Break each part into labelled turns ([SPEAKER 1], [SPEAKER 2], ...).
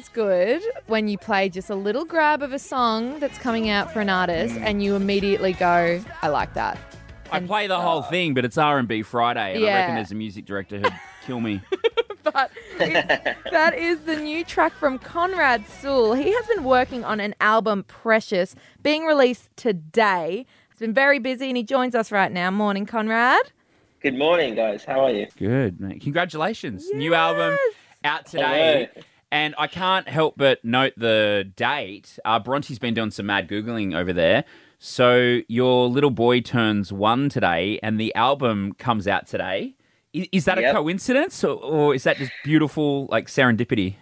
[SPEAKER 1] always good when you play just a little grab of a song that's coming out for an artist
[SPEAKER 2] Mm.
[SPEAKER 1] and you immediately go, I like that.
[SPEAKER 2] I play the whole thing, but it's R and B Friday, and I
[SPEAKER 1] Yeah.
[SPEAKER 2] reckon there's a music director who'd kill me.
[SPEAKER 1] but it- that is the new track from Conrad Sewell. He has been working on an album, Precious, being released today. He's been very busy and he joins us right now. Morning, Conrad.
[SPEAKER 3] Good morning, guys. How are you?
[SPEAKER 2] Good, mate. Congratulations. New album out
[SPEAKER 3] Hello.
[SPEAKER 2] Today. And I can't help but note the date. Uh, Bronte's been doing some mad Googling over there. So your little boy turns one today, and the album comes out today. Is, is that a coincidence, or, or is that just beautiful, like serendipity?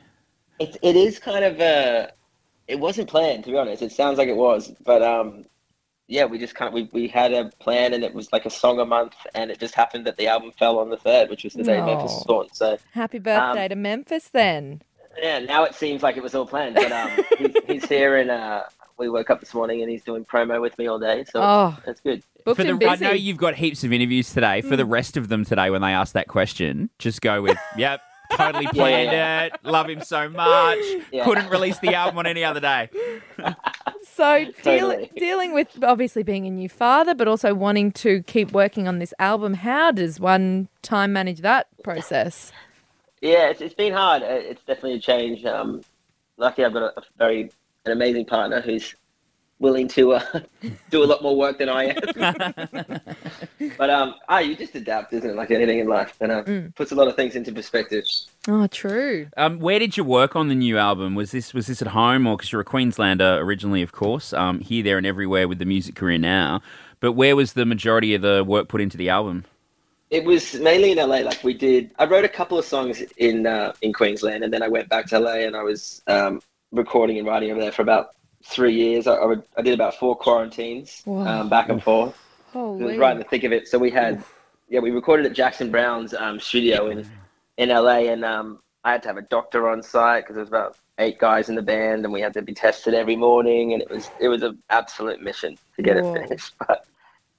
[SPEAKER 3] It, it is kind of a. It wasn't planned, to be honest. It sounds like it was, but um, yeah, we just kind of we, we had a plan, and it was like a song a month, and it just happened that the album fell on the third, which was the day Memphis was born. So
[SPEAKER 1] Happy birthday
[SPEAKER 3] Um,
[SPEAKER 1] to Memphis then.
[SPEAKER 3] Yeah, now it seems like it was all planned, but um, he's, he's here, and uh, we woke up this morning, and he's doing promo with me all day, so
[SPEAKER 1] Oh,
[SPEAKER 3] that's good.
[SPEAKER 1] booked
[SPEAKER 2] For the,
[SPEAKER 1] and
[SPEAKER 2] I know you've got heaps of interviews today. For the rest of them today, when they ask that question, just go with, "Yep, totally planned it. Love him so much.
[SPEAKER 3] Yeah.
[SPEAKER 2] Couldn't release the album on any other day."
[SPEAKER 1] So deal,
[SPEAKER 3] Totally.
[SPEAKER 1] dealing with obviously being a new father, but also wanting to keep working on this album. How does one time manage that process?
[SPEAKER 3] Yeah, it's, it's been hard. Uh, It's definitely a change. Um, lucky I've got a, a very an amazing partner who's willing to uh, do a lot more work than I am. but um, ah, you just adapt, isn't it? Like anything in life, and uh,
[SPEAKER 1] Mm.
[SPEAKER 3] puts a lot of things into perspective.
[SPEAKER 1] Oh, true.
[SPEAKER 2] Um, where did you work on the new album? Was this was this at home, or because you're a Queenslander originally, of course, um, here, there, and everywhere with the music career now? But where was the majority of the work put into the album?
[SPEAKER 3] It was mainly in LA. Like we did, I wrote a couple of songs in uh, in Queensland, and then I went back to LA, and I was um, recording and writing over there for about three years. I, I, would, I did about four quarantines
[SPEAKER 1] Wow.
[SPEAKER 3] um, back and forth. It was right in the thick of it. So we had, yeah, we recorded at Jackson Browne's um, studio in in LA, and um, I had to have a doctor on site because there was about eight guys in the band, and we had to be tested every morning, and it was it was an absolute mission to get
[SPEAKER 1] Whoa.
[SPEAKER 3] it finished. But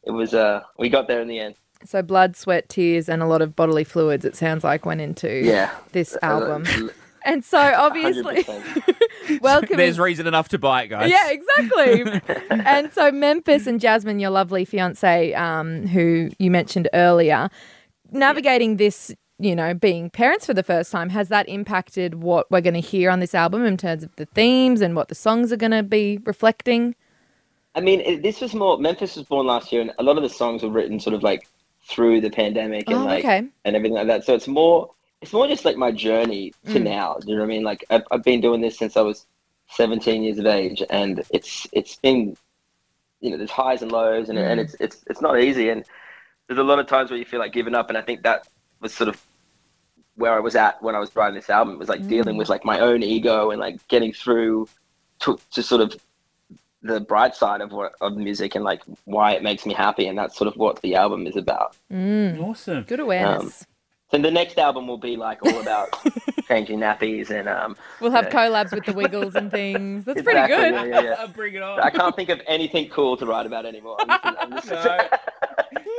[SPEAKER 3] it was, uh, we got there in the end.
[SPEAKER 1] So blood, sweat, tears, and a lot of bodily fluids. It sounds like went into
[SPEAKER 3] Yeah,
[SPEAKER 1] this album. And so obviously,
[SPEAKER 3] 100%.
[SPEAKER 2] There's reason enough to buy it, guys.
[SPEAKER 1] yeah, exactly. and so Memphis and Jasmine, your lovely fiance, um, who you mentioned earlier, navigating this, you know, being parents for the first time, has that impacted what we're going to hear on this album in terms of the themes and what the songs are going to be reflecting?
[SPEAKER 3] I mean, this was more. Memphis was born last year, and a lot of the songs were written sort of like through the pandemic and
[SPEAKER 1] Oh,
[SPEAKER 3] like
[SPEAKER 1] okay.
[SPEAKER 3] and everything like that. So it's more. It's more just like my journey to
[SPEAKER 1] Mm.
[SPEAKER 3] now. Do you know what I mean? Like I've, I've been doing this since I was 17 years of age, and it's it's been, you know, there's highs and lows, and, and
[SPEAKER 1] Mm.
[SPEAKER 3] it's it's it's not easy, and there's a lot of times where you feel like giving up, and I think that was sort of where I was at when I was writing this album. It was like dealing
[SPEAKER 1] Mm.
[SPEAKER 3] with like my own ego and like getting through to to sort of the bright side of what of music and like why it makes me happy, and that's sort of what the album is about.
[SPEAKER 1] Mm,
[SPEAKER 2] Awesome.
[SPEAKER 1] good awareness.
[SPEAKER 3] So the next album will be like all about changing nappies and um.
[SPEAKER 1] we'll have
[SPEAKER 3] yeah.
[SPEAKER 1] collabs with the Wiggles and things. That's pretty good.
[SPEAKER 3] Yeah, yeah, yeah.
[SPEAKER 2] Bring it on.
[SPEAKER 3] I can't think of anything cool to write about anymore. I'm just, I'm just-
[SPEAKER 2] No.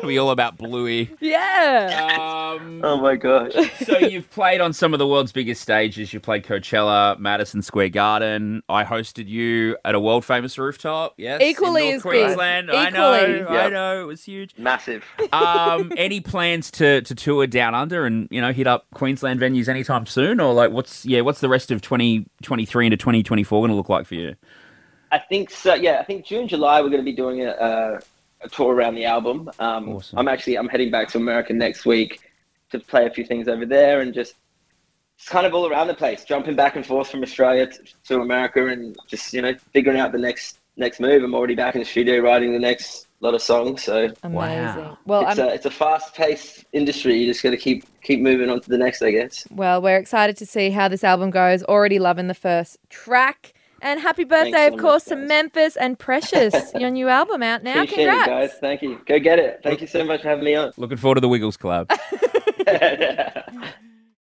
[SPEAKER 2] It'll be all about Bluey.
[SPEAKER 1] Yeah.
[SPEAKER 2] Um,
[SPEAKER 3] oh my gosh.
[SPEAKER 2] so you've played on some of the world's biggest stages. You played Coachella, Madison Square Garden. I hosted you at a world famous rooftop. Yes, in
[SPEAKER 1] Equally
[SPEAKER 2] North
[SPEAKER 1] as big.
[SPEAKER 2] Queensland. I know,
[SPEAKER 1] Equally.
[SPEAKER 2] I know, it was huge.
[SPEAKER 3] Massive.
[SPEAKER 2] Um, any plans to, to tour down under and you know hit up Queensland venues anytime soon, or like what's yeah what's the rest of twenty twenty three into twenty twenty four going to look like for you?
[SPEAKER 3] I think so. Yeah, I think June, July we're going to be doing a, a, a tour around the album. Um,
[SPEAKER 2] Awesome.
[SPEAKER 3] I'm actually I'm heading back to America next week to play a few things over there and just it's kind of all around the place, jumping back and forth from Australia to, to America and just you know figuring out the next next move. I'm already back in the studio writing the next lot of songs, so
[SPEAKER 1] Amazing.
[SPEAKER 2] Wow.
[SPEAKER 1] Well,
[SPEAKER 3] it's
[SPEAKER 1] I'm,
[SPEAKER 3] a it's a fast paced industry. You just got to keep keep moving on to the next, I guess.
[SPEAKER 1] well, we're excited to see how this album goes. Already loving the first track. And happy birthday,
[SPEAKER 3] Thanks so
[SPEAKER 1] of course,
[SPEAKER 3] much,
[SPEAKER 1] to. Memphis and Precious, your new album out now.
[SPEAKER 3] Appreciate
[SPEAKER 1] Congrats.
[SPEAKER 3] it, guys. Thank you. Go get it. Thank you so much for having me on.
[SPEAKER 2] Looking forward to the Wiggles collab.